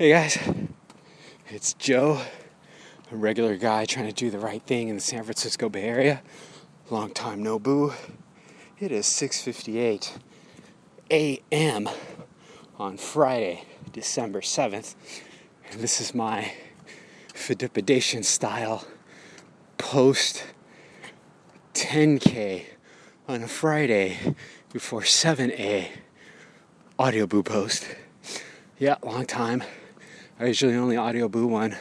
Hey guys, it's Joe, a regular guy trying to do the right thing in the San Francisco Bay Area. Long time no boo. It is 6:58 a.m. on Friday, December 7th, and this is my fidipidation style post 10k on a Friday before 7a audio boo post. Yeah, long time. I usually only audio boo one.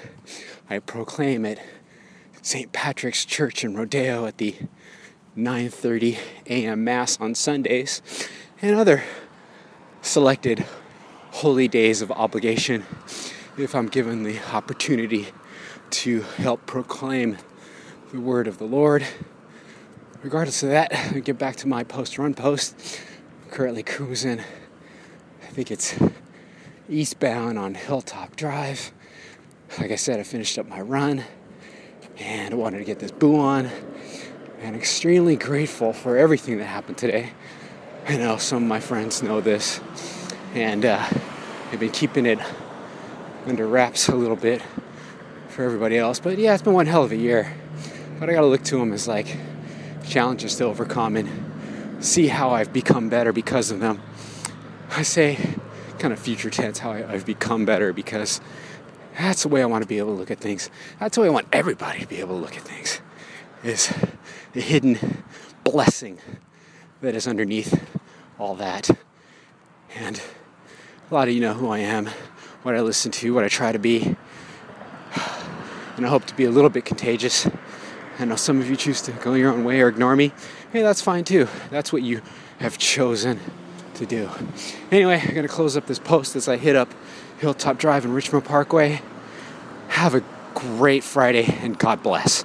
I proclaim at St. Patrick's Church in Rodeo at the 9:30 a.m. mass on Sundays and other selected holy days of obligation if I'm given the opportunity to help proclaim the word of the Lord. Regardless of that, I get back to my post run post. Currently cruising. I think it's eastbound on Hilltop Drive. Like I said, I finished up my run and wanted to get this boo on. And extremely grateful for everything that happened today. I know some of my friends know this, and uh, they've been keeping it under wraps a little bit for everybody else. But yeah, it's been one hell of a year. But I gotta look to them as like challenges to overcome and see how I've become better because of them. I say kind of future tense how I, have become better because that's the way I want to be able to look at things. That's the way I want everybody to be able to look at things. Is the hidden blessing that is underneath all that. And a lot of you know who I am, what I listen to, what I try to be. And I hope to be a little bit contagious. I know some of you choose to go your own way or ignore me. Hey, that's fine too. That's what you have chosen to do. Anyway, I'm to close up this post as I hit up Hilltop Drive and Richmond Parkway. Have a great Friday and God bless.